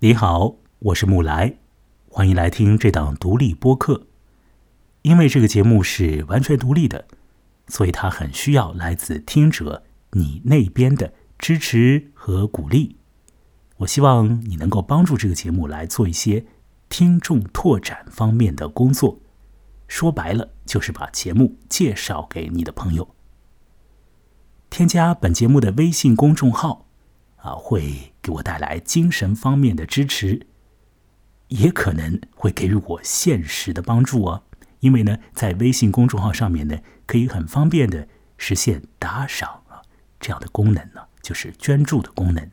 你好，我是木来，欢迎来听这档独立播客。因为这个节目是完全独立的，所以它很需要来自听者你那边的支持和鼓励。我希望你能够帮助这个节目来做一些听众拓展方面的工作。说白了，就是把节目介绍给你的朋友。添加本节目的微信公众号，啊，会给我带来精神方面的支持，也可能会给予我现实的帮助哦。因为呢，在微信公众号上面呢，可以很方便的实现打赏啊这样的功能呢，就是捐助的功能。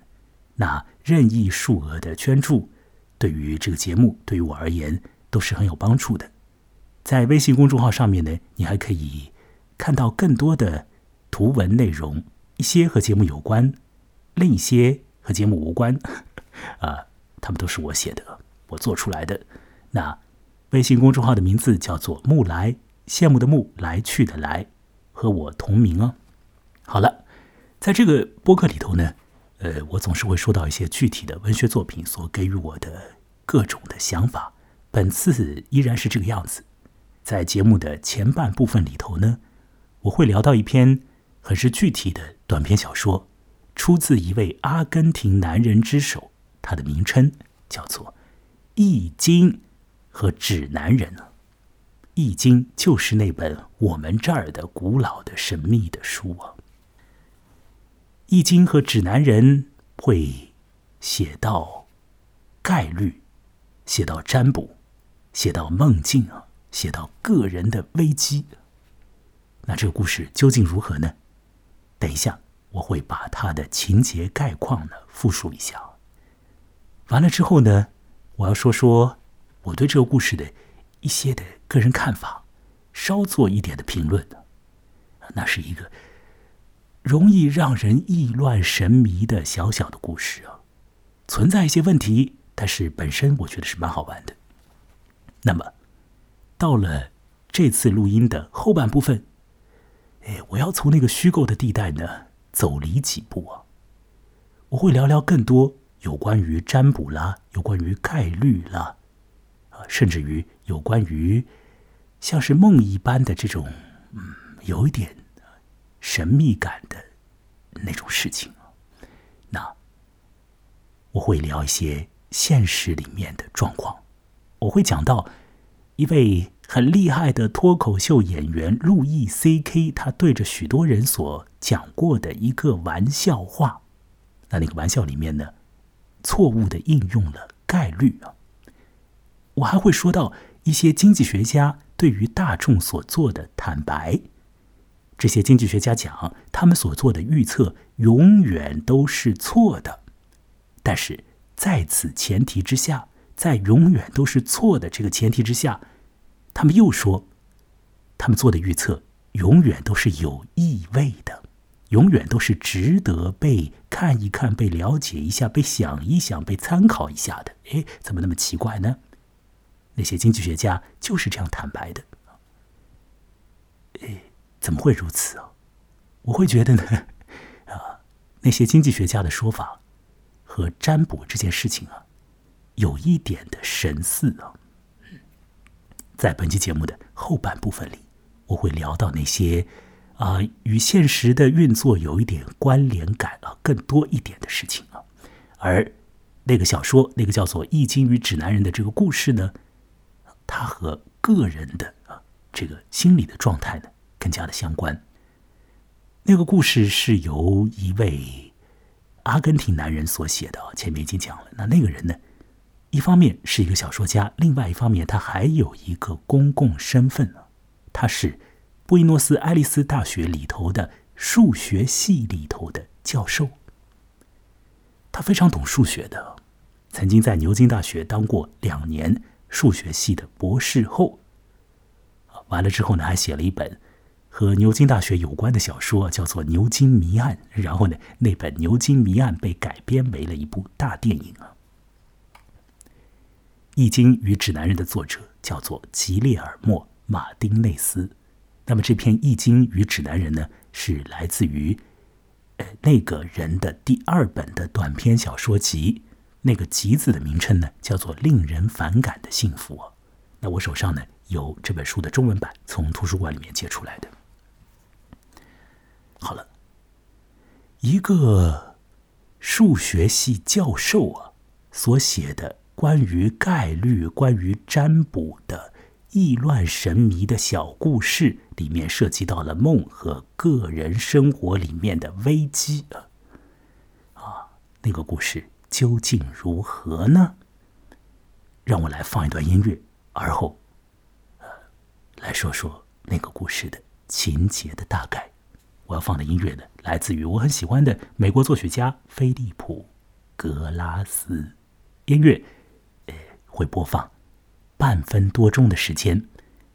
那任意数额的捐助，对于这个节目，对于我而言都是很有帮助的。在微信公众号上面呢，你还可以看到更多的图文内容，一些和节目有关，另一些和节目无关，啊，他们都是我写的，我做出来的。那微信公众号的名字叫做“木来”，羡慕的慕，来去的来，和我同名哦。好了，在这个播客里头呢，呃，我总是会说到一些具体的文学作品所给予我的各种的想法。本次依然是这个样子。在节目的前半部分里头呢，我会聊到一篇很是具体的短篇小说，出自一位阿根廷男人之手，他的名称叫做《易经》和《指南人》呢，《易经》就是那本我们这儿的古老的神秘的书啊，《易经》和《指南人》会写到概率，写到占卜，写到梦境啊。写到个人的危机，那这个故事究竟如何呢？等一下我会把它的情节概况呢复述一下。完了之后呢，我要说说我对这个故事的一些的个人看法，稍做一点的评论。那是一个容易让人意乱神迷的小小的故事啊，存在一些问题，但是本身我觉得是蛮好玩的。那么。到了这次录音的后半部分，哎，我要从那个虚构的地带呢走离几步啊。我会聊聊更多有关于占卜啦，有关于概率啦，啊，甚至于有关于像是梦一般的这种，嗯，有一点神秘感的那种事情那我会聊一些现实里面的状况，我会讲到一位。很厉害的脱口秀演员路易 C.K.，他对着许多人所讲过的一个玩笑话，那那个玩笑里面呢，错误的应用了概率啊。我还会说到一些经济学家对于大众所做的坦白，这些经济学家讲他们所做的预测永远都是错的，但是在此前提之下，在永远都是错的这个前提之下。他们又说，他们做的预测永远都是有意味的，永远都是值得被看一看、被了解一下、被想一想、被参考一下的。哎，怎么那么奇怪呢？那些经济学家就是这样坦白的。哎，怎么会如此啊？我会觉得呢，啊，那些经济学家的说法和占卜这件事情啊，有一点的神似啊。在本期节目的后半部分里，我会聊到那些啊与现实的运作有一点关联感啊更多一点的事情啊。而那个小说，那个叫做《易经与指南人》的这个故事呢，它和个人的啊这个心理的状态呢更加的相关。那个故事是由一位阿根廷男人所写的前面已经讲了。那那个人呢？一方面是一个小说家，另外一方面他还有一个公共身份呢，他是布宜诺斯艾利斯大学里头的数学系里头的教授。他非常懂数学的，曾经在牛津大学当过两年数学系的博士后。完了之后呢，还写了一本和牛津大学有关的小说，叫做《牛津谜案》。然后呢，那本《牛津谜案》被改编为了一部大电影啊。《易经与指南人》的作者叫做吉列尔莫·马丁内斯。那么这篇《易经与指南人》呢，是来自于呃那个人的第二本的短篇小说集《那个集子的名称呢，叫做“令人反感的幸福”。那我手上呢有这本书的中文版，从图书馆里面借出来的。好了，一个数学系教授啊所写的关于概率、关于占卜的意乱神迷的小故事，里面涉及到了梦和个人生活里面的危机啊。啊，那个故事究竟如何呢？让我来放一段音乐，而后，呃，来说说那个故事的情节的大概。我要放的音乐呢，来自于我很喜欢的美国作曲家菲利普·格拉斯。音乐，会播放半分多钟的时间。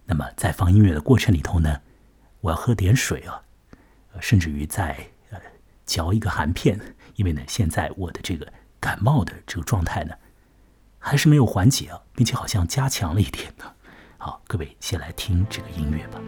那么在放音乐的过程里头呢，我要喝点水啊，甚至于在呃嚼一个含片，因为呢，现在我的这个感冒的这个状态呢，还是没有缓解啊，并且好像加强了一点呢。好，各位先来听这个音乐吧。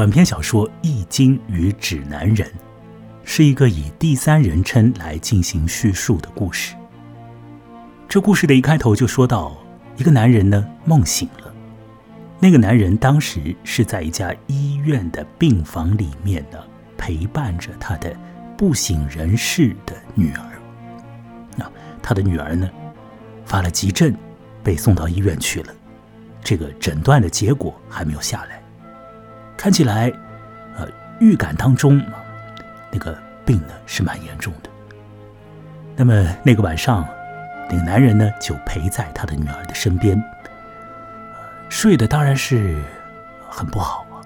短篇小说《易经与指南人》是一个以第三人称来进行叙述的故事。这故事的一开头就说到，一个男人呢梦醒了。那个男人当时是在一家医院的病房里面呢，陪伴着他的不省人事的女儿。那他的女儿呢发了急症，被送到医院去了。这个诊断的结果还没有下来。看起来，呃，预感当中，那个病呢是蛮严重的。那么那个晚上，那个男人呢就陪在他的女儿的身边，睡的当然是很不好啊。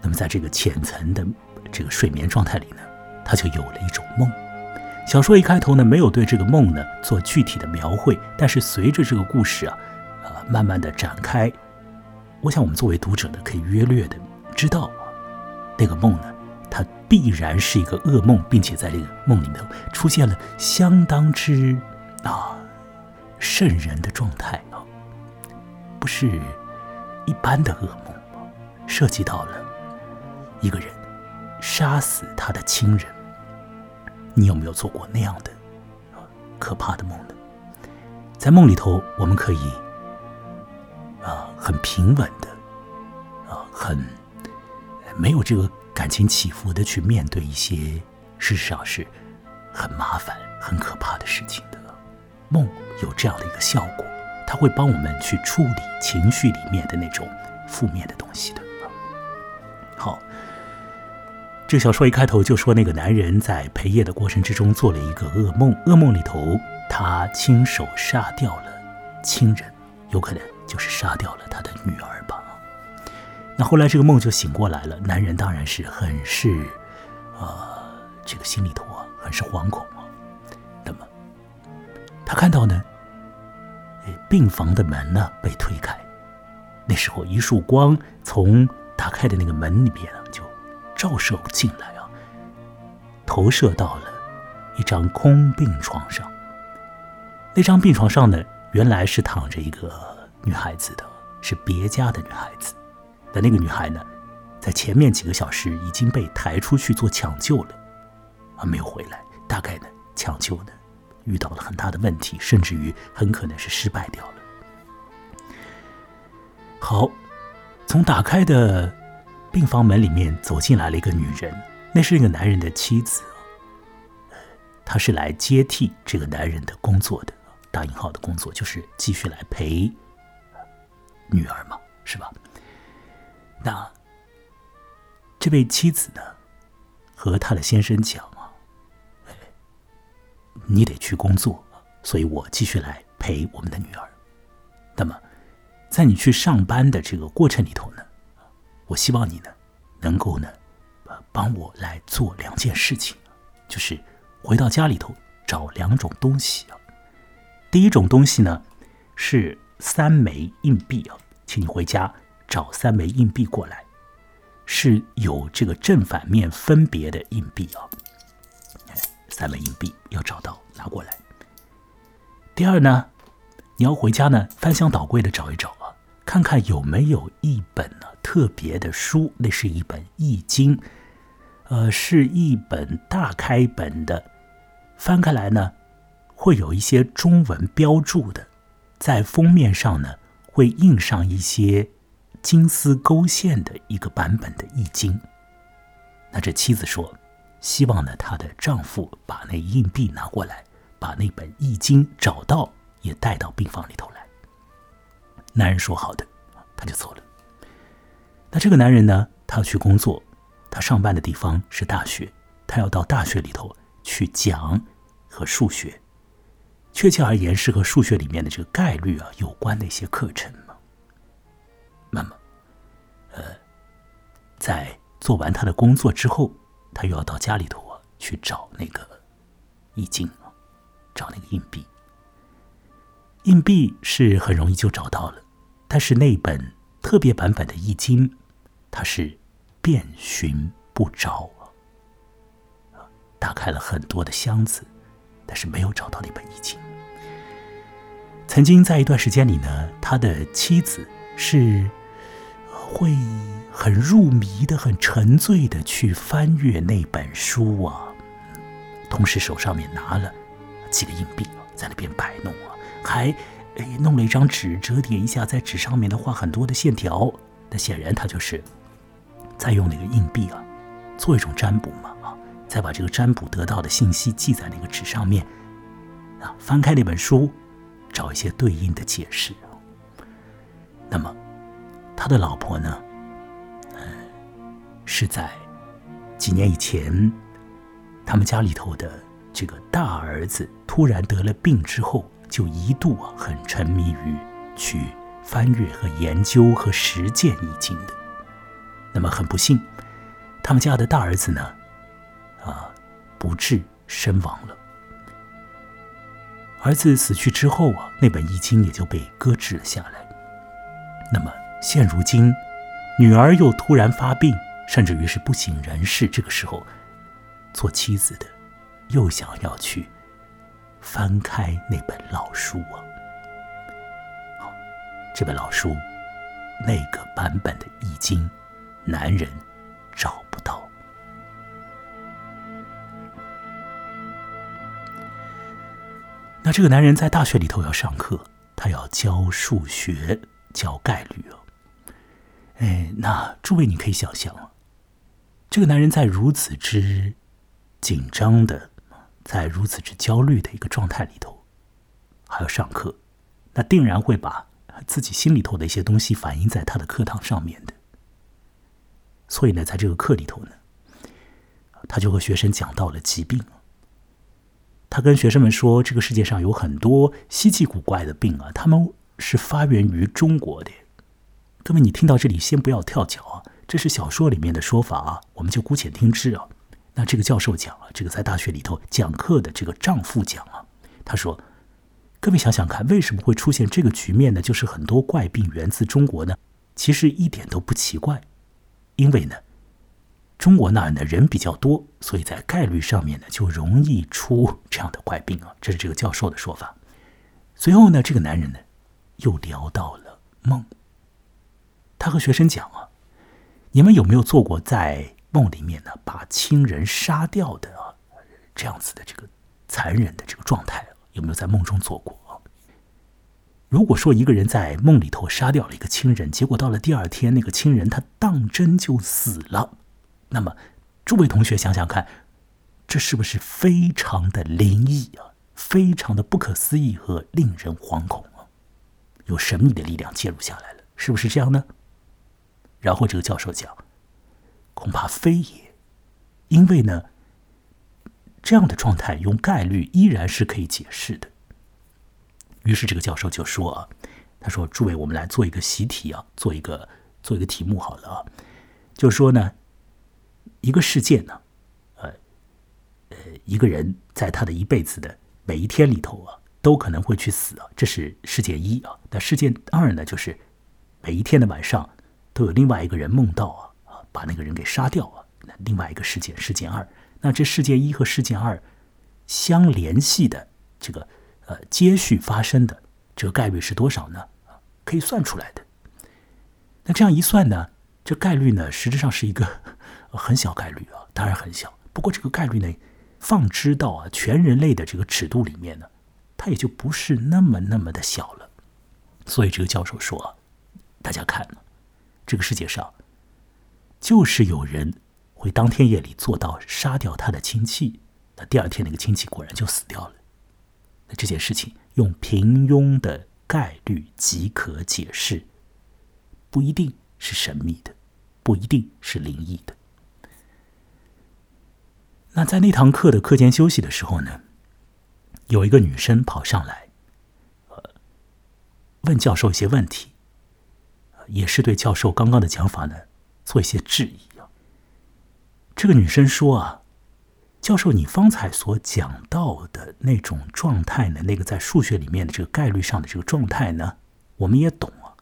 那么在这个浅层的这个睡眠状态里呢，他就有了一种梦。小说一开头呢没有对这个梦呢做具体的描绘，但是随着这个故事啊，呃，慢慢的展开，我想我们作为读者呢可以约略的。知道啊那个梦呢，它必然是一个噩梦，并且在这个梦里面出现了相当之啊瘆人的状态啊，不是一般的噩梦，涉及到了一个人杀死他的亲人。你有没有做过那样的可怕的梦呢？在梦里头，我们可以啊很平稳的啊很。没有这个感情起伏的去面对一些事实上是很麻烦、很可怕的事情的。梦有这样的一个效果，它会帮我们去处理情绪里面的那种负面的东西的。好，这小说一开头就说那个男人在陪夜的过程之中做了一个噩梦，噩梦里头他亲手杀掉了亲人，有可能就是杀掉了他的女儿。那后来这个梦就醒过来了，男人当然是很是，啊，这个心里头啊很是惶恐啊。那么他看到呢，病房的门呢被推开，那时候一束光从打开的那个门里面就照射进来啊，投射到了一张空病床上。那张病床上呢，原来是躺着一个女孩子的，是别家的女孩子。但那个女孩呢，在前面几个小时已经被抬出去做抢救了，啊，没有回来。大概呢，抢救呢遇到了很大的问题，甚至于很可能是失败掉了。好，从打开的病房门里面走进来了一个女人，那是那个男人的妻子，她是来接替这个男人的工作的，打引号的工作，就是继续来陪女儿嘛，是吧？那这位妻子呢，和他的先生讲啊，你得去工作，所以我继续来陪我们的女儿。那么，在你去上班的这个过程里头呢，我希望你呢，能够呢，呃，帮我来做两件事情，就是回到家里头找两种东西啊。第一种东西呢，是三枚硬币啊，请你回家找三枚硬币过来，是有这个正反面分别的硬币啊。三枚硬币要找到，拿过来。第二呢，你要回家呢，翻箱倒柜的找一找啊，看看有没有一本呢特别的书，那是一本《易经》，呃，是一本大开本的，翻开来呢，会有一些中文标注的，在封面上呢会印上一些金丝勾线的一个版本的《易经》。那这妻子说。希望呢，她的丈夫把那硬币拿过来，把那本《易经》找到，也带到病房里头来。男人说好的，他就走了。那这个男人呢，他要去工作，他上班的地方是大学，他要到大学里头去讲和数学，确切而言是和数学里面的这个概率啊有关的一些课程。那么，呃，在做完他的工作之后。他又要到家里头啊去找那个易经啊，找那个硬币。硬币是很容易就找到了，但是那本特别版本的易经，它是遍寻不着啊。打开了很多的箱子，但是没有找到那本易经。曾经在一段时间里呢，他的妻子是会。很入迷的、很沉醉的去翻阅那本书啊，同时手上面拿了几个硬币，在那边摆弄啊，还诶弄了一张纸，折叠一下，在纸上面呢画很多的线条。那显然他就是在用那个硬币啊做一种占卜嘛啊，再把这个占卜得到的信息记在那个纸上面啊，翻开那本书，找一些对应的解释。那么他的老婆呢？是在几年以前，他们家里头的这个大儿子突然得了病之后，就一度很沉迷于去翻阅和研究和实践易经的。那么很不幸，他们家的大儿子呢，啊不治身亡了。儿子死去之后啊，那本易经也就被搁置了下来。那么现如今，女儿又突然发病。甚至于是不省人事，这个时候，做妻子的又想要去翻开那本老书啊。这本老书那个版本的《易经》，男人找不到。那这个男人在大学里头要上课，他要教数学、教概率哦。哎，那诸位你可以想象。这个男人在如此之紧张的，在如此之焦虑的一个状态里头，还要上课，那定然会把自己心里头的一些东西反映在他的课堂上面的。所以呢，在这个课里头呢，他就和学生讲到了疾病。他跟学生们说，这个世界上有很多稀奇古怪的病啊，他们是发源于中国的。各位，你听到这里先不要跳脚啊。这是小说里面的说法啊，我们就姑且听之啊。那这个教授讲啊，这个在大学里头讲课的这个丈夫讲啊，他说：“各位想想看，为什么会出现这个局面呢？就是很多怪病源自中国呢？其实一点都不奇怪，因为呢，中国那儿呢人比较多，所以在概率上面呢就容易出这样的怪病啊。这是这个教授的说法。随后呢，这个男人呢又聊到了梦，他和学生讲啊。你们有没有做过在梦里面呢，把亲人杀掉的啊这样子的这个残忍的这个状态？有没有在梦中做过啊？如果说一个人在梦里头杀掉了一个亲人，结果到了第二天，那个亲人他当真就死了，那么诸位同学想想看，这是不是非常的灵异啊？非常的不可思议和令人惶恐啊？有神秘的力量介入下来了，是不是这样呢？然后这个教授讲，恐怕非也，因为呢，这样的状态用概率依然是可以解释的。于是这个教授就说啊，他说：“诸位，我们来做一个习题啊，做一个做一个题目好了啊。就说呢，一个事件呢，呃呃，一个人在他的一辈子的每一天里头啊，都可能会去死啊，这是事件一啊。那事件二呢，就是每一天的晚上都有另外一个人梦到啊啊，把那个人给杀掉啊。那另外一个事件，事件二，那这事件一和事件二相联系的这个呃接续发生的这个概率是多少呢？可以算出来的。那这样一算呢？这概率呢，实质上是一个 很小概率啊，当然很小。不过这个概率呢，放之到啊全人类的这个尺度里面呢，它也就不是那么那么的小了。所以这个教授说，大家看，这个世界上就是有人会当天夜里做到杀掉他的亲戚，那第二天那个亲戚果然就死掉了。那这件事情用平庸的概率即可解释，不一定。是神秘的，不一定是灵异的。那在那堂课的课间休息的时候呢，有一个女生跑上来，呃，问教授一些问题，也是对教授刚刚的讲法呢做一些质疑啊。这个女生说啊，教授，你方才所讲到的那种状态呢，那个在数学里面的这个概率上的这个状态呢，我们也懂啊。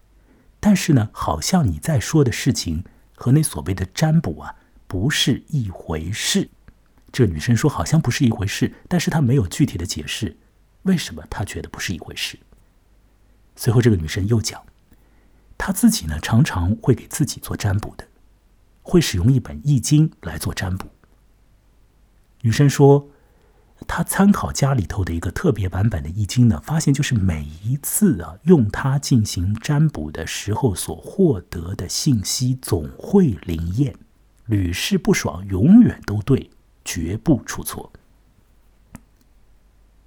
但是呢，好像你在说的事情和那所谓的占卜啊，不是一回事。这女生说好像不是一回事，但是她没有具体的解释为什么她觉得不是一回事。随后这个女生又讲，他自己呢常常会给自己做占卜的，会使用一本易经来做占卜。女生说。她参考家里头的一个特别版本的易经呢，发现就是每一次啊用它进行占卜的时候所获得的信息总会灵验，屡试不爽，永远都对，绝不出错。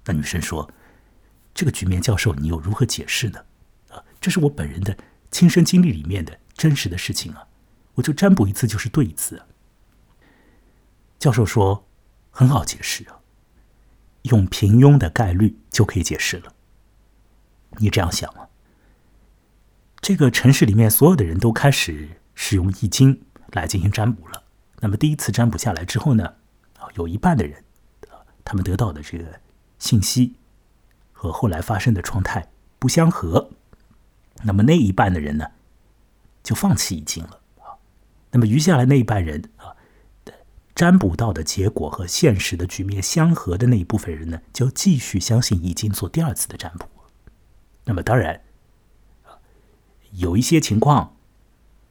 那女生说：“这个局面，教授，你又如何解释呢？”啊，这是我本人的亲身经历里面的真实的事情啊，我就占卜一次就是对一次。教授说：“很好解释啊。”用平庸的概率就可以解释了。你这样想吗？这个城市里面所有的人都开始使用易经来进行占卜了。那么第一次占卜下来之后呢，啊，有一半的人，他们得到的这个信息和后来发生的状态不相合。那么那一半的人呢，就放弃易经了啊。那么余下来那一半人啊。占卜到的结果和现实的局面相合的那一部分人呢，就继续相信易经做第二次的占卜。那么当然，有一些情况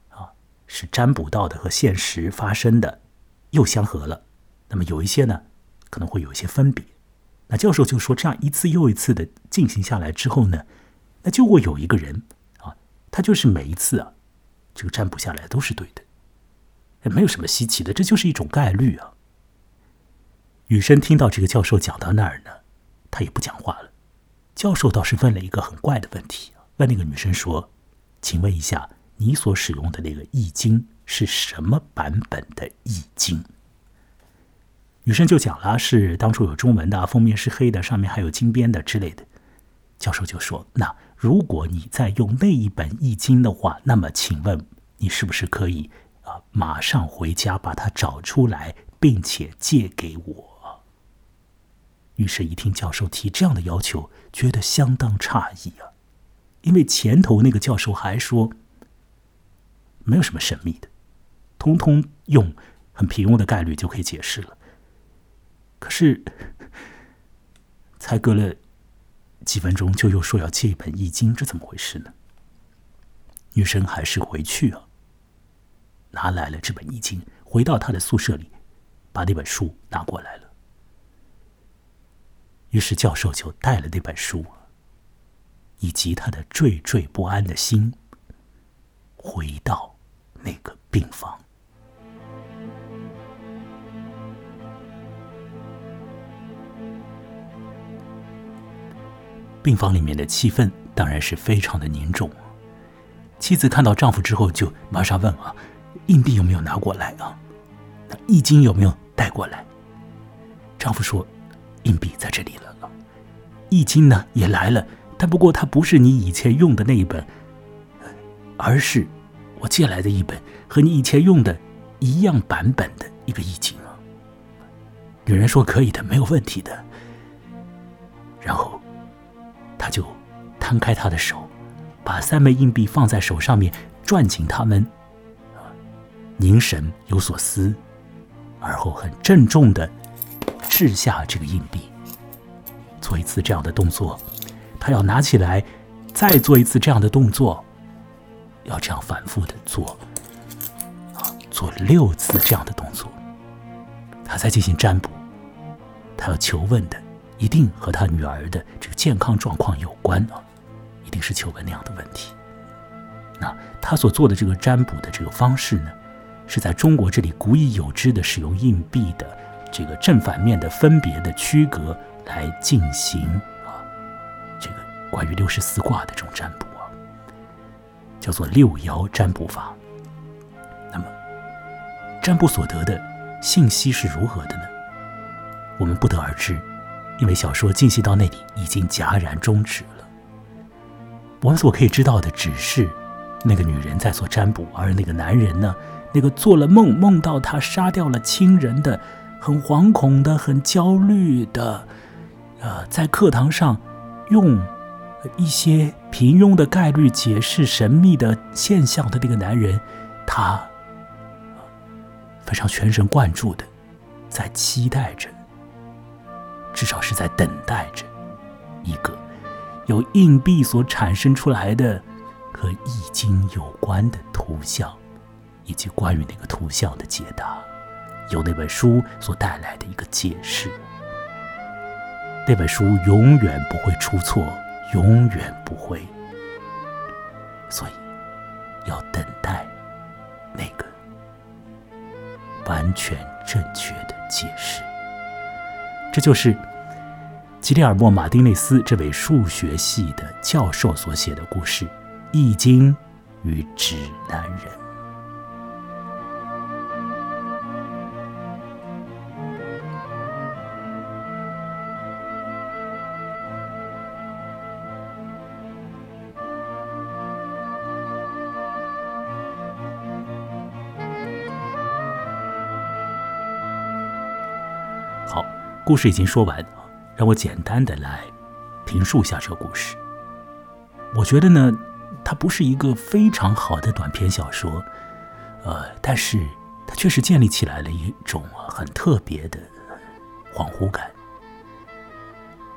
啊是占卜到的和现实发生的又相合了。那么有一些呢可能会有一些分别。那教授就说，这样一次又一次的进行下来之后呢，那就会有一个人啊，他就是每一次啊这个占卜下来都是对的。也没有什么稀奇的，这就是一种概率啊。雨生听到这个教授讲到那儿呢，他也不讲话了。教授倒是问了一个很怪的问题，问那个女生说：“请问一下，你所使用的那个易经是什么版本的易经？”女生就讲了，是当初有中文的，封面是黑的，上面还有金边的之类的。教授就说：“那如果你在用那一本易经的话，那么请问你是不是可以？”啊！马上回家把它找出来，并且借给我。于是，一听教授提这样的要求，觉得相当诧异啊，因为前头那个教授还说没有什么神秘的，通通用很平庸的概率就可以解释了。可是，才隔了几分钟，就又说要借一本易经，这怎么回事呢？女生还是回去啊。拿来了这本易经，回到他的宿舍里，把那本书拿过来了。于是教授就带了那本书，以及他的惴惴不安的心，回到那个病房。病房里面的气氛当然是非常的凝重。妻子看到丈夫之后，就马上问啊。硬币有没有拿过来啊？那易经有没有带过来？丈夫说：“硬币在这里了，易经呢也来了，但不过它不是你以前用的那一本，而是我借来的一本，和你以前用的一样版本的一个易经啊。女人说可以的，没有问题的。然后，他就摊开他的手，把三枚硬币放在手上面，攥紧它们，凝神有所思，而后很郑重的掷下这个硬币，做一次这样的动作。他要拿起来，再做一次这样的动作，要这样反复的做，啊，做六次这样的动作，他在进行占卜。他要求问的，一定和他女儿的这个健康状况有关啊，一定是求问那样的问题。那他所做的这个占卜的这个方式呢，是在中国这里古已有之的使用硬币的这个正反面的分别的区隔来进行啊，这个关于六十四卦的这种占卜啊，叫做六爻占卜法。那么，占卜所得的信息是如何的呢？我们不得而知，因为小说进行到那里已经戛然终止了。我们所可以知道的只是，那个女人在做占卜，而那个男人呢，那个做了梦，梦到他杀掉了亲人的，很惶恐的、很焦虑的，呃，在课堂上用一些平庸的概率解释神秘的现象的那个男人，他非常全神贯注的在期待着。至少是在等待着一个由硬币所产生出来的和易经有关的图像，以及关于那个图像的解答，由那本书所带来的一个解释。那本书永远不会出错，永远不会，所以要等待那个完全正确的解释。这就是吉列尔莫·马丁内斯这位数学系的教授所写的故事《易经与指南人》。故事已经说完，让我简单的来评述一下这个故事。我觉得呢，它不是一个非常好的短篇小说，呃，但是它确实建立起来了一种很特别的恍惚感。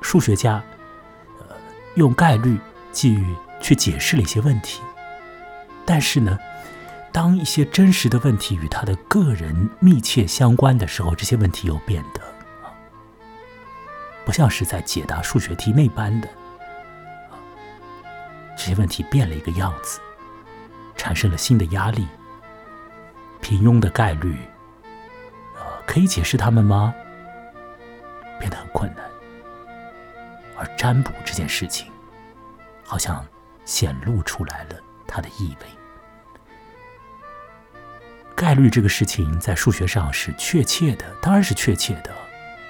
数学家呃用概率去去解释了一些问题，但是呢，当一些真实的问题与他的个人密切相关的时候，这些问题又变得。不像是在解答数学题那般的，这些问题变了一个样子，产生了新的压力。平庸的概率，呃，可以解释它们吗？变得很困难。而占卜这件事情，好像显露出来了它的意味。概率这个事情在数学上是确切的，当然是确切的。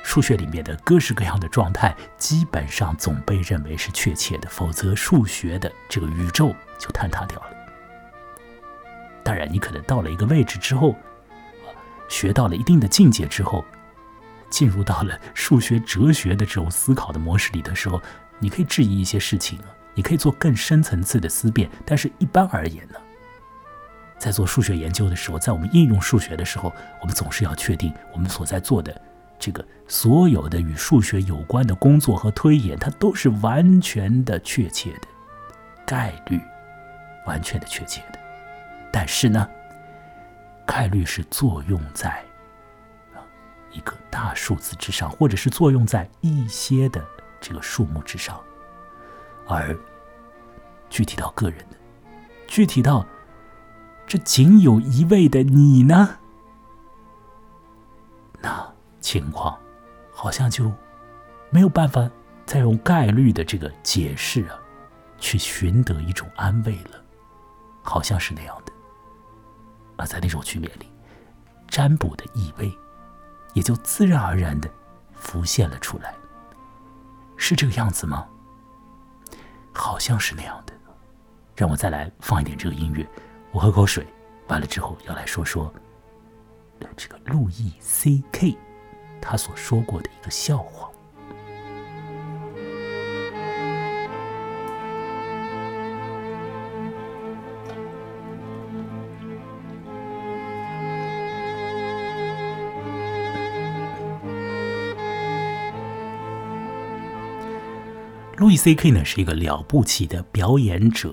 数学里面的各式各样的状态，基本上总被认为是确切的，否则数学的这个宇宙就坍塌掉了。当然，你可能到了一个位置之后，学到了一定的境界之后，进入到了数学哲学的这种思考的模式里的时候，你可以质疑一些事情，你可以做更深层次的思辨。但是，一般而言呢，在做数学研究的时候，在我们应用数学的时候，我们总是要确定我们所在做的。这个所有的与数学有关的工作和推演，它都是完全的确切的，概率完全的确切的。但是呢，概率是作用在啊一个大数字之上，或者是作用在一些的这个数目之上，而具体到个人的，具体到这仅有一位的你呢，那。情况好像就没有办法再用概率的这个解释啊，去寻得一种安慰了，好像是那样的。而在那种局面里，占卜的意味也就自然而然的浮现了出来，是这个样子吗？好像是那样的。让我再来放一点这个音乐，我喝口水，完了之后要来说说这个路易 C.K. 他所说过的一个笑话。路易 C.K. 呢是一个了不起的表演者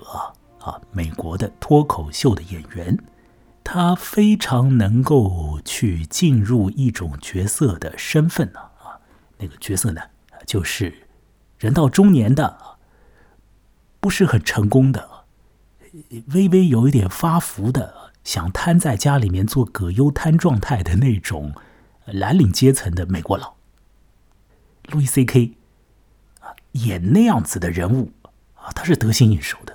啊，美国的脱口秀的演员，他非常能够去进入一种角色的身份呢啊，那个角色呢就是人到中年的，不是很成功的，微微有一点发福的，想瘫在家里面做葛优瘫状态的那种蓝领阶层的美国佬，路易 C.K. 啊演那样子的人物啊，他是得心应手的。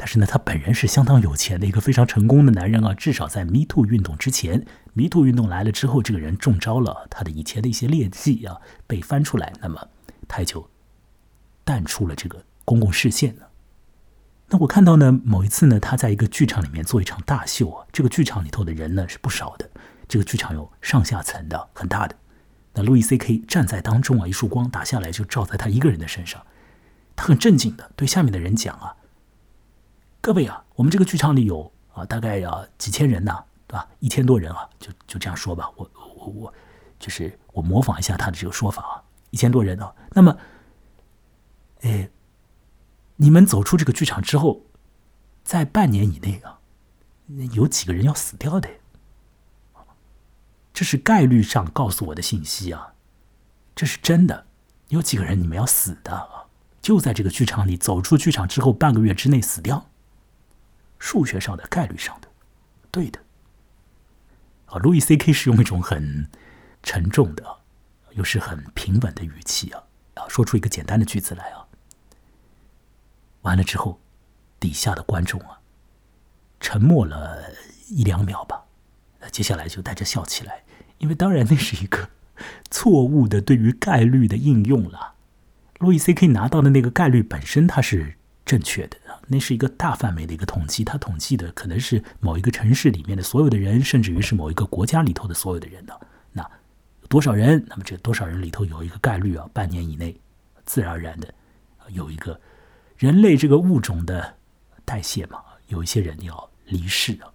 但是呢，他本人是相当有钱的一个非常成功的男人啊。至少在 Me Too 运动之前，Me Too 运动来了之后，这个人中招了，他的以前的一些劣迹啊被翻出来，那么他也就淡出了这个公共视线了。那我看到呢，某一次呢，他在一个剧场里面做一场大秀啊，这个剧场里头的人呢是不少的，这个剧场有上下层的，很大的。那路易 C.K. 站在当中啊，一束光打下来就照在他一个人的身上，他很正经的对下面的人讲啊：“各位啊，我们这个剧场里有啊，大概要几千人呐，对吧？一千多人啊，就就这样说吧。我我我，就是我模仿一下他的这个说法啊，一千多人啊。那么，哎，你们走出这个剧场之后，在半年以内啊，有几个人要死掉的？”这是概率上告诉我的信息啊，这是真的。有几个人你们要死的啊，就在这个剧场里走出剧场之后半个月之内死掉。数学上的概率上的，对的。啊，路易 C.K. 是用一种很沉重的，又是很平稳的语气啊，啊，说出一个简单的句子来啊。完了之后，底下的观众啊，沉默了一两秒吧，接下来就带着笑起来。因为当然那是一个 错误的对于概率的应用了。路易 C.K. 拿到的那个概率本身它是正确的，那是一个大范围的一个统计，他统计的可能是某一个城市里面的所有的人，甚至于是某一个国家里头的所有的人的。那多少人？那么这多少人里头有一个概率啊，半年以内自然而然的有一个人类这个物种的代谢嘛，有一些人要离世啊。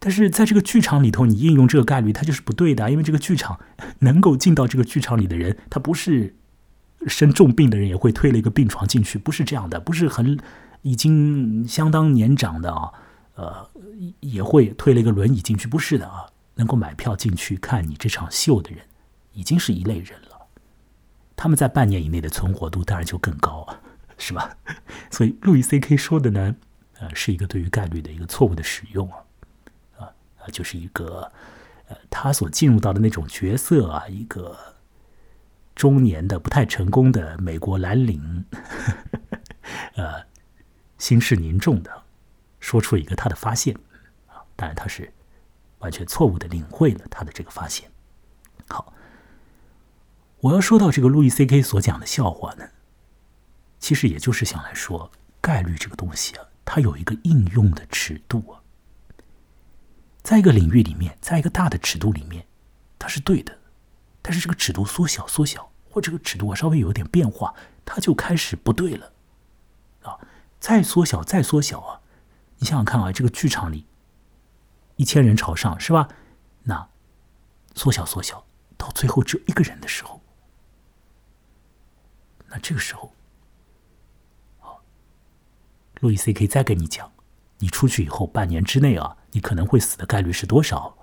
但是在这个剧场里头，你应用这个概率，它就是不对的。因为这个剧场 能够进到这个剧场里的人，他不是生重病的人也会推了一个病床进去，不是这样的。不是很已经相当年长的啊，呃，也会推了一个轮椅进去，不是的啊。能够买票进去看你这场秀的人，已经是一类人了。他们在半年以内的存活度当然就更高，是吧？所以路易 C.K. 说的呢，呃，是一个对于概率的一个错误的使用啊。就是一个，呃，他所进入到的那种角色啊，一个中年的不太成功的美国蓝领，呃，心事凝重的说出一个他的发现啊，当然他是完全错误的领会了他的这个发现。好，我要说到这个路易 C.K. 所讲的笑话呢，其实也就是想来说概率这个东西啊，它有一个应用的尺度啊。在一个领域里面，在一个大的尺度里面，它是对的，但是这个尺度缩小、缩小，或这个尺度啊稍微有点变化，它就开始不对了，啊，再缩小、再缩小啊，你想想看啊，这个剧场里一千人朝上是吧？那缩小、缩小到最后只有一个人的时候，那这个时候，啊，路易 C 可以再跟你讲，你出去以后半年之内啊。你可能会死的概率是多少？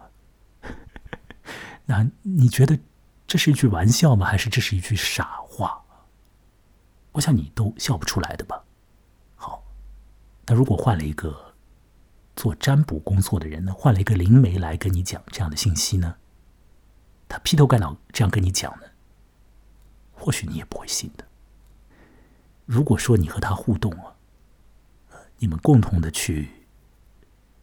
那你觉得这是一句玩笑吗？还是这是一句傻话？我想你都笑不出来的吧。好，那如果换了一个做占卜工作的人呢？换了一个灵媒来跟你讲这样的信息呢？他劈头盖脑这样跟你讲呢？或许你也不会信的。如果说你和他互动啊，你们共同的去。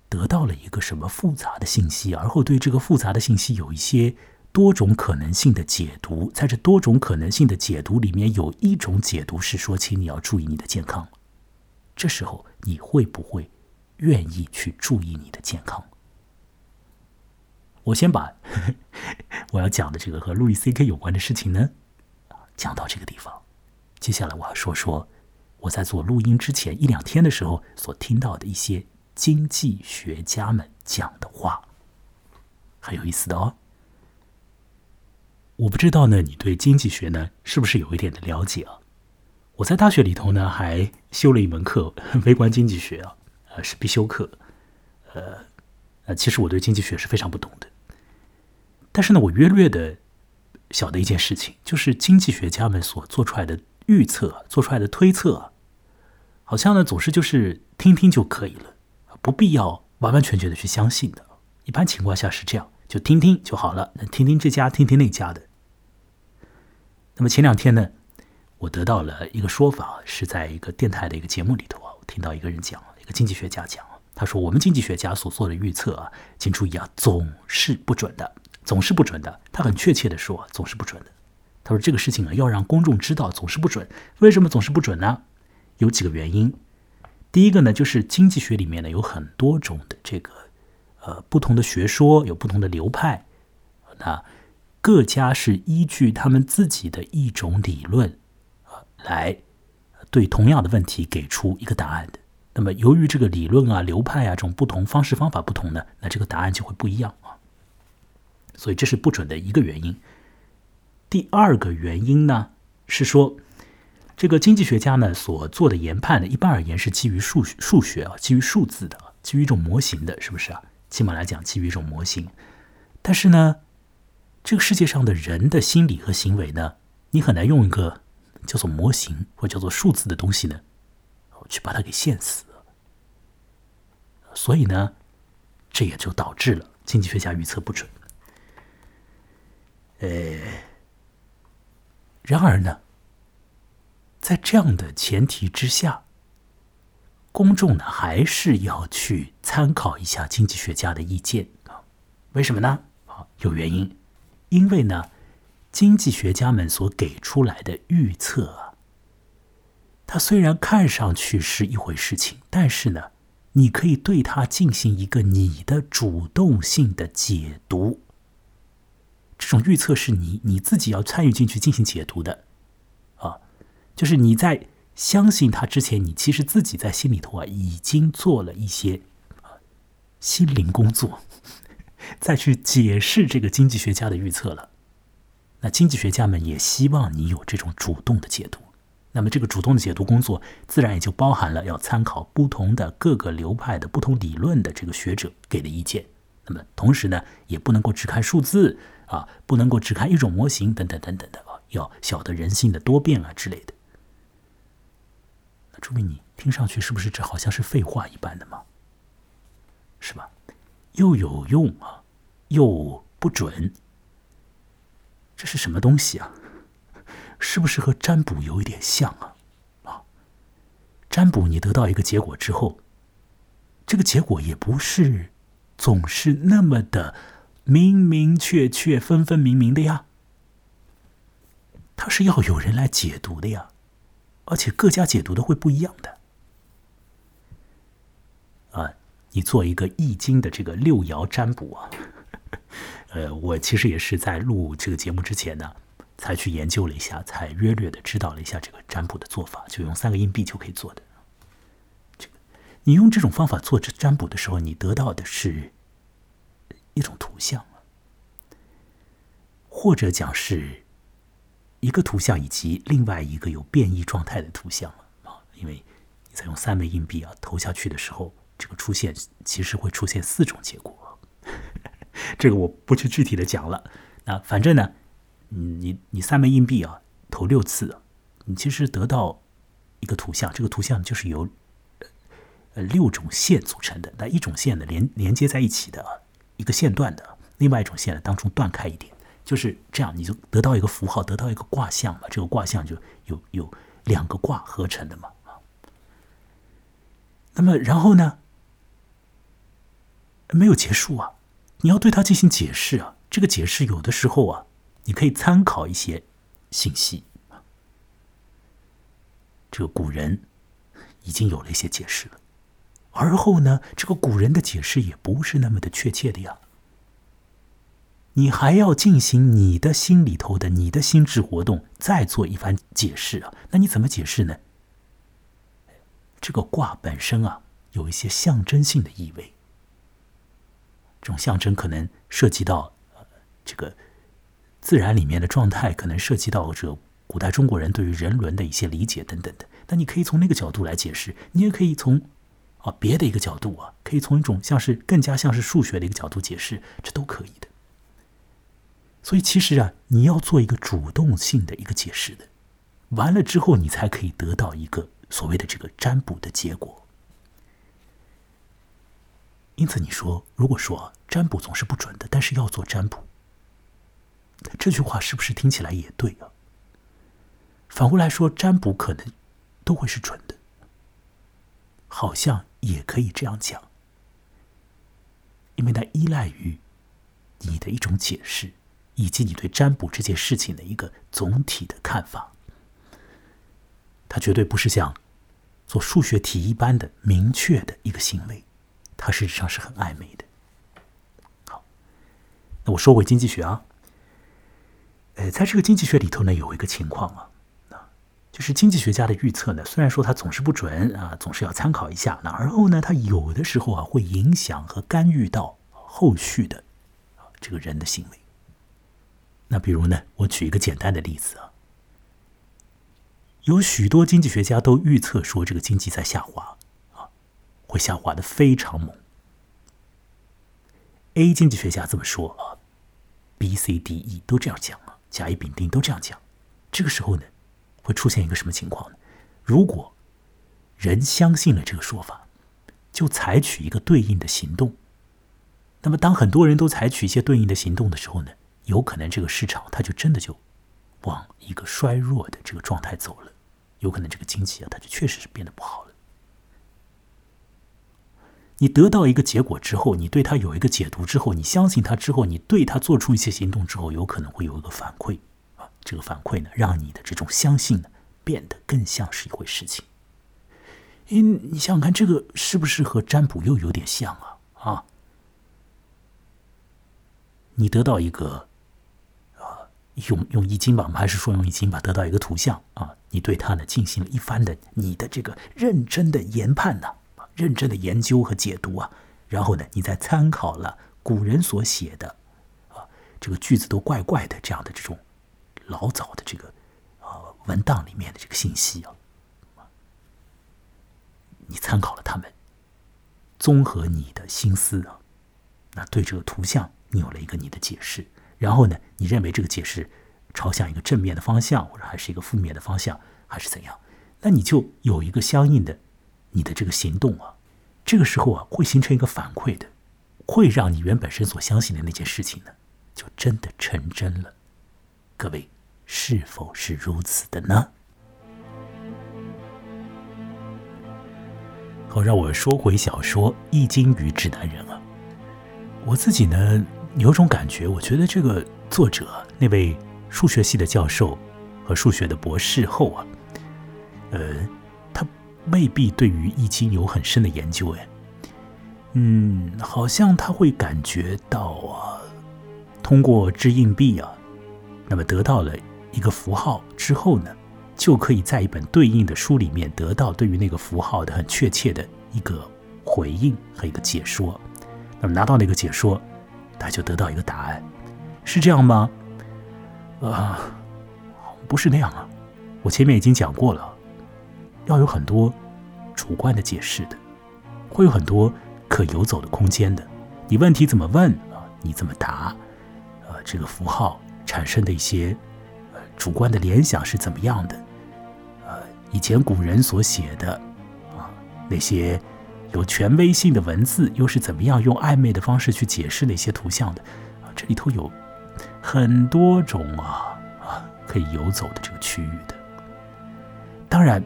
得到了一个什么复杂的信息，而后对这个复杂的信息有一些多种可能性的解读，在这多种可能性的解读里面，有一种解读是说，请你要注意你的健康。这时候你会不会愿意去注意你的健康？我先把 我要讲的这个和路易 C K 有关的事情呢，讲到这个地方。接下来我要说说我在做录音之前一两天的时候所听到的一些经济学家们讲的话，很有意思的哦。我不知道呢，你对经济学呢是不是有一点的了解啊？我在大学里头呢还修了一门课，微观经济学啊，呃是必修课，呃呃，其实我对经济学是非常不懂的，但是呢，我约略的晓得一件事情，就是经济学家们所做出来的预测、做出来的推测，好像呢总是就是听听就可以了，不必要完完全全的去相信的。一般情况下是这样，就听听就好了，听听这家，听听那家的。那么前两天呢，我得到了一个说法，是在一个电台的一个节目里头啊，我听到一个人讲，一个经济学家讲，他说我们经济学家所做的预测啊，请注意啊，总是不准的，总是不准的。他很确切的说，总是不准的。他说这个事情啊，要让公众知道总是不准。为什么总是不准呢？有几个原因。第一个呢，就是经济学里面呢有很多种的这个呃不同的学说，有不同的流派，那。各家是依据他们自己的一种理论，啊，来对同样的问题给出一个答案的。那么，由于这个理论啊、流派啊这种不同方式方法不同呢，那这个答案就会不一样啊。所以这是不准的一个原因。第二个原因呢，是说这个经济学家呢所做的研判呢，一般而言是基于数数学啊，基于数字的，基于一种模型的，是不是啊？起码来讲，基于一种模型。但是呢？这个世界上的人的心理和行为呢，你很难用一个叫做模型或叫做数字的东西呢，去把它给限死。所以呢，这也就导致了经济学家预测不准。呃，然而呢，在这样的前提之下，公众呢还是要去参考一下经济学家的意见啊？为什么呢？啊，有原因。因为呢，经济学家们所给出来的预测啊，它虽然看上去是一回事情，但是呢，你可以对它进行一个你的主动性的解读。这种预测是你你自己要参与进去进行解读的，啊，就是你在相信它之前，你其实自己在心里头啊已经做了一些啊心灵工作。再去解释这个经济学家的预测了，那经济学家们也希望你有这种主动的解读。那么这个主动的解读工作，自然也就包含了要参考不同的各个流派的不同理论的这个学者给的意见。那么同时呢，也不能够只看数字啊，不能够只看一种模型等等等等的啊，要晓得人性的多变啊之类的。那诸位，你听上去是不是这好像是废话一般的吗？是吧？又有用啊，又不准，这是什么东西啊？是不是和占卜有一点像啊？啊，占卜你得到一个结果之后，这个结果也不是总是那么的明明确确、分分明明的呀，它是要有人来解读的呀，而且各家解读的会不一样的。啊你做一个易经的这个六爻占卜啊，呃，我其实也是在录这个节目之前呢，才去研究了一下，才约略的知道了一下这个占卜的做法，就用三个硬币就可以做的。这个，你用这种方法做这占卜的时候，你得到的是一种图像，或者讲是一个图像以及另外一个有变异状态的图像啊，因为你在用三枚硬币啊投下去的时候。这个出现其实会出现四种结果，这个我不去具体的讲了。那反正呢，你你三枚硬币啊，投六次，你其实得到一个图像，这个图像就是由呃六种线组成的。那一种线呢连连接在一起的一个线段的，另外一种线呢当中断开一点，就是这样，你就得到一个符号，得到一个卦象嘛。这个卦象就有有两个卦合成的嘛。那么然后呢？没有结束啊！你要对它进行解释啊！这个解释有的时候啊，你可以参考一些信息这个古人已经有了一些解释了，而后呢，这个古人的解释也不是那么的确切的呀。你还要进行你的心里头的你的心智活动，再做一番解释啊？那你怎么解释呢？这个卦本身啊，有一些象征性的意味。这种象征可能涉及到呃这个自然里面的状态，可能涉及到这古代中国人对于人伦的一些理解等等的。那你可以从那个角度来解释，你也可以从啊别的一个角度啊，可以从一种像是更加像是数学的一个角度解释，这都可以的。所以其实啊，你要做一个主动性的一个解释的，完了之后你才可以得到一个所谓的这个占卜的结果。因此你说，如果说占卜总是不准的，但是要做占卜，这句话是不是听起来也对啊？反过来说，占卜可能都会是准的，好像也可以这样讲，因为它依赖于你的一种解释。以及你对占卜这件事情的一个总体的看法，它绝对不是像做数学题一般的明确的一个行为，它实上是很暧昧的。好，那我说回经济学啊，呃，在这个经济学里头呢，有一个情况啊，啊，就是经济学家的预测呢，虽然说它总是不准啊，总是要参考一下，那而后呢，它有的时候啊，会影响和干预到后续的啊这个人的行为。那比如呢？我举一个简单的例子啊，有许多经济学家都预测说，这个经济在下滑，会下滑的非常猛。A 经济学家这么说啊，B、C、D、E 都这样讲啊，甲、乙、丙、丁都这样讲。这个时候呢，会出现一个什么情况呢？如果人相信了这个说法，就采取一个对应的行动。那么，当很多人都采取一些对应的行动的时候呢？有可能这个市场它就真的就往一个衰弱的这个状态走了，有可能这个经济啊，它就确实是变得不好。你得到一个结果之后，你对它有一个解读之后，你相信它之后，你对它做出一些行动之后，有可能会有一个反馈啊，这个反馈呢，让你的这种相信呢变得更像是一回事情。因你想想看，这个是不是和占卜又有点像啊？啊，你得到一个啊。用用易经吧，我们还是说用易经吧，得到一个图像啊，你对它呢进行了一番的你的这个认真的研判呢，认真的研究和解读啊，然后呢，你再参考了古人所写的啊，这个句子都怪怪的这样的这种老早的这个啊文档里面的这个信息啊，你参考了他们，综合你的心思啊，那对这个图像你有了一个你的解释。然后呢？你认为这个解释朝向一个正面的方向，或者还是一个负面的方向，还是怎样？那你就有一个相应的你的这个行动啊。这个时候啊，会形成一个反馈的，会让你原本身所相信的那件事情呢，就真的成真了。各位，是否是如此的呢？好，让我说回小说《易经与指南人》啊。我自己呢。有种感觉，我觉得这个作者那位数学系的教授和数学的博士后啊，呃，未必对于易经有很深的研究哎，嗯，好像他会感觉到啊，通过掷硬币啊，那么得到了一个符号之后呢，就可以在一本对应的书里面得到对于那个符号的很确切的一个回应和一个解说，那么拿到那个解说。他就得到一个答案，是这样吗？啊，不是那样啊！我前面已经讲过了，要有很多主观的解释的，会有很多可游走的空间的。你问题怎么问啊？你怎么答？呃，这个符号产生的一些呃主观的联想是怎么样的？呃，以前古人所写的啊那些。有权威性的文字又是怎么样用暧昧的方式去解释那些图像的？啊，这里头有很多种啊啊可以游走的这个区域的。当然，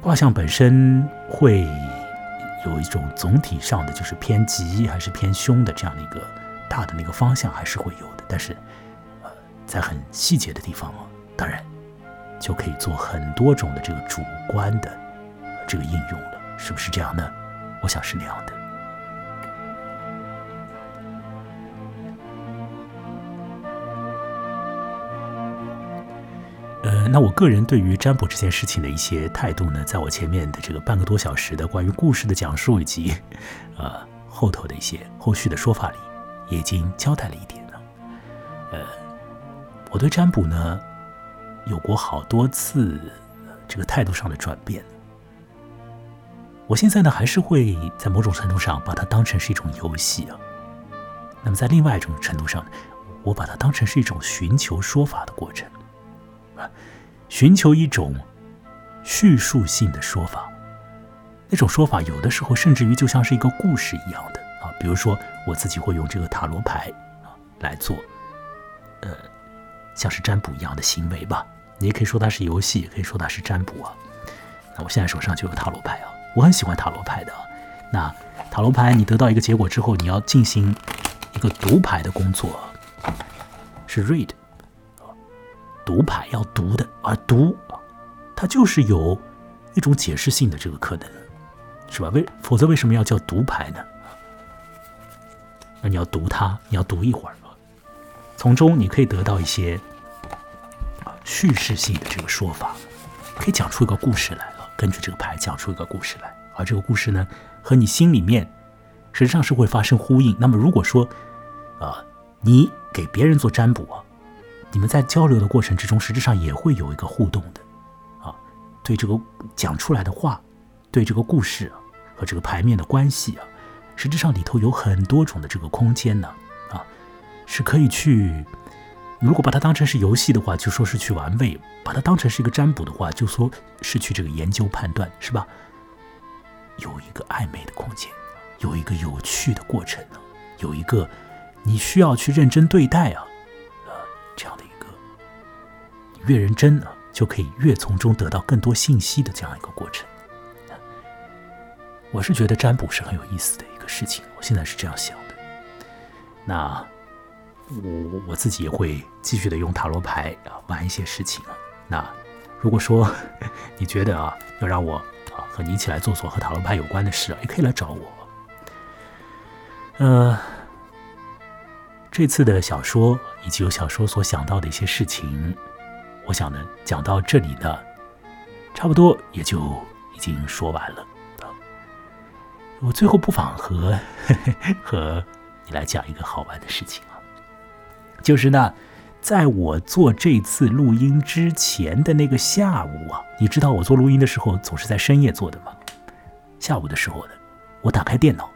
卦象本身会有一种总体上的就是偏吉还是偏凶的这样的一个大的那个方向还是会有的。但是，呃，在很细节的地方啊，当然就可以做很多种的这个主观的这个应用了，是不是这样呢？我想是那样的。那我个人对于占卜这件事情的一些态度呢，在我前面的这个半个多小时的关于故事的讲述以及，呃后头的一些后续的说法里，也已经交代了一点了。呃，我对占卜呢，有过好多次这个态度上的转变。我现在呢，还是会在某种程度上把它当成是一种游戏啊。那么在另外一种程度上，我把它当成是一种寻求说法的过程。寻求一种叙述性的说法，那种说法有的时候甚至于就像是一个故事一样的啊。比如说，我自己会用这个塔罗牌啊来做，呃，像是占卜一样的行为吧。你也可以说它是游戏，也可以说它是占卜啊。那我现在手上就有塔罗牌啊，我很喜欢塔罗牌的。那塔罗牌，你得到一个结果之后，你要进行一个读牌的工作，是 read。读牌要读的，而读它就是有一种解释性的这个可能，是吧？为否则为什么要叫读牌呢？那你要读它，你要读一会儿，从中你可以得到一些叙事性的这个说法，可以讲出一个故事来了。根据这个牌讲出一个故事来，而这个故事呢，和你心里面实际上是会发生呼应。那么如果说，啊，你给别人做占卜啊。你们在交流的过程之中，实质上也会有一个互动的，啊，对这个讲出来的话，对这个故事和这个牌面的关系啊，实质上里头有很多种的这个空间呢，啊，是可以去，如果把它当成是游戏的话，就说是去玩味；把它当成是一个占卜的话，就说是去这个研究判断，是吧？有一个暧昧的空间，有一个有趣的过程呢，有一个你需要去认真对待啊。这样的一个，你越认真呢，就可以越从中得到更多信息的这样一个过程。我是觉得占卜是很有意思的一个事情，我现在是这样想的。那我我自己也会继续的用塔罗牌啊玩一些事情啊。那如果说 你觉得啊要让我啊和你一起来做做和塔罗牌有关的事啊，也可以来找我。呃。这次的小说以及由小说所想到的一些事情，我想呢，讲到这里呢，差不多也就已经说完了。我最后不妨和 和你来讲一个好玩的事情啊，就是呢，在我做这次录音之前的那个下午啊，你知道我做录音的时候总是在深夜做的吗？下午的时候呢，我打开电脑，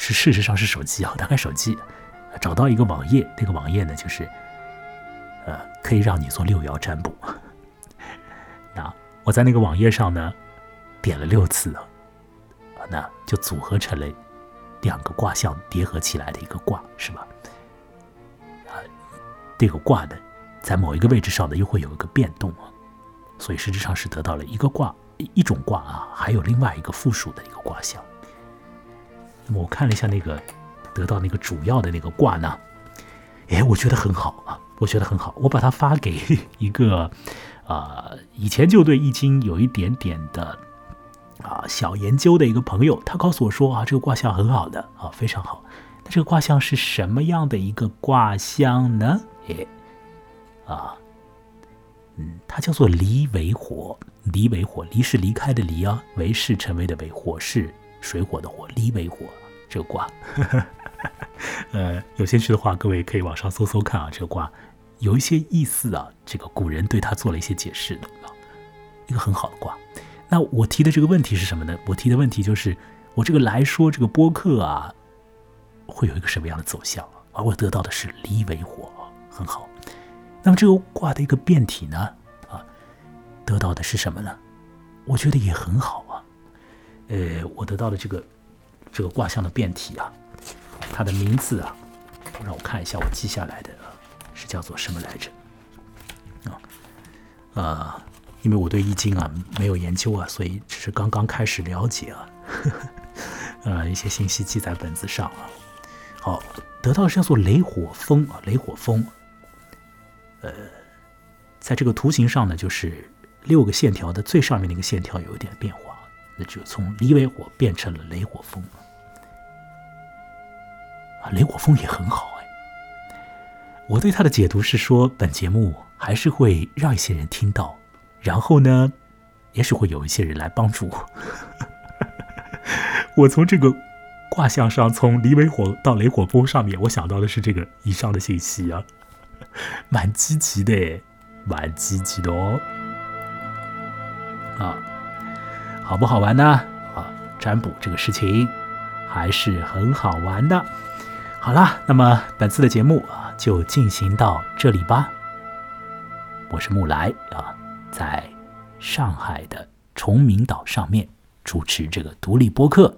是事实上是手机啊，打开手机，找到一个网页，那个网页呢就是，呃，可以让你做六爻占卜。那我在那个网页上呢，点了六次啊，那就组合成了两个卦象叠合起来的一个卦，是吧？啊，这个卦呢，在某一个位置上呢又会有一个变动啊，所以实质上是得到了一个卦一种卦啊，还有另外一个附属的一个卦象。我看了一下那个得到那个主要的那个卦呢，哎，我觉得很好啊，我觉得很好。我把它发给一个 啊以前就对易经有一点点的啊小研究的一个朋友，他告诉我说啊，这个卦象很好的啊，非常好。那这个卦象是什么样的一个卦象呢？哎，啊，嗯，它叫做离为火，离为火，离是离开的离啊，为是成为的为，火是。水火的火，离为火，这个卦，呃，有兴趣的话，各位可以网上搜搜看啊，这个卦有一些意思啊，这个古人对他做了一些解释的啊，一个很好的卦。那我提的这个问题是什么呢？我提的问题就是，我这个来说这个播客啊，会有一个什么样的走向？而我得到的是离为火，很好。那么这个卦的一个变体呢，啊，得到的是什么呢？我觉得也很好啊。呃，我得到的这个这个卦象的变体啊，它的名字啊，让我看一下，我记下来的啊是叫做什么来着？啊，呃，因为我对易经啊没有研究啊，所以只是刚刚开始了解啊，呃，一些信息记在本子上啊。好，得到的是叫做雷火风啊，雷火风。呃，在这个图形上呢，就是六个线条的最上面那个线条有一点变化。那就从离为火变成了雷火风雷火风也很好哎。我对他的解读是说，本节目还是会让一些人听到，然后呢，也许会有一些人来帮助我。我从这个卦象上，从离为火到雷火风上面，我想到的是这个以上的信息啊，蛮积极的，蛮积极的哦。啊，好不好玩呢？啊，占卜这个事情还是很好玩的。好了，那么本次的节目啊，就进行到这里吧。我是木来啊，在上海的崇明岛上面主持这个独立播客，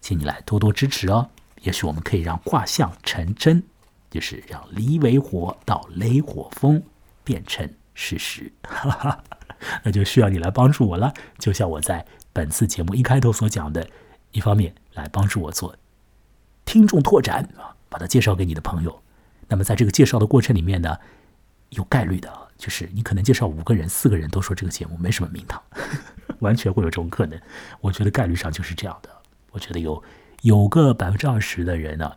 请你来多多支持哦。也许我们可以让卦象成真，就是让离为火到雷火风变成事实，那就需要你来帮助我了。就像我在本次节目一开头所讲的，一方面来帮助我做听众拓展啊，把它介绍给你的朋友。那么在这个介绍的过程里面呢，有概率的。就是你可能介绍五个人，四个人都说这个节目没什么名堂，完全会有这种可能。我觉得概率上就是这样的。我觉得有有个百分之二十的人呢，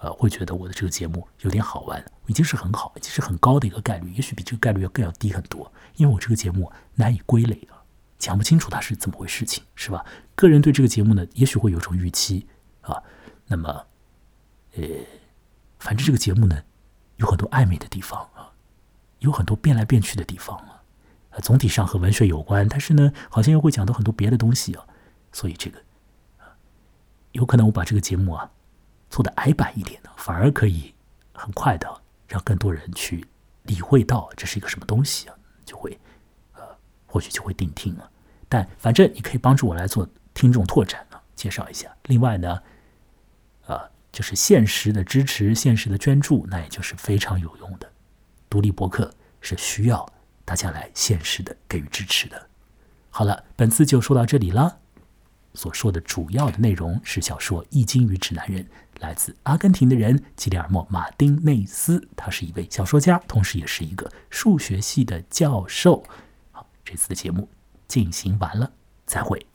呃，会觉得我的这个节目有点好玩，已经是很好，已经是很高的一个概率。也许比这个概率要更要低很多，因为我这个节目难以归类啊，讲不清楚它是怎么回事情，是吧？个人对这个节目呢，也许会有种预期啊。那么，呃，反正这个节目呢，有很多暧昧的地方啊。有很多变来变去的地方啊，啊，总体上和文学有关，但是呢，好像又会讲到很多别的东西啊，所以这个啊，有可能我把这个节目啊做的矮板一点呢，反而可以很快的让更多人去理会到这是一个什么东西啊，就会呃，或许就会定听了。但反正你可以帮助我来做听众拓展啊，介绍一下。另外呢，就是现实的支持、现实的捐助，那也就是非常有用的。独立博客是需要大家来现实的给予支持的。好了，本次就说到这里了。所说的主要的内容是小说《易经与指南人》，来自阿根廷的人吉里尔莫·马丁内斯，他是一位小说家，同时也是一个数学系的教授。好，这次的节目进行完了，再会。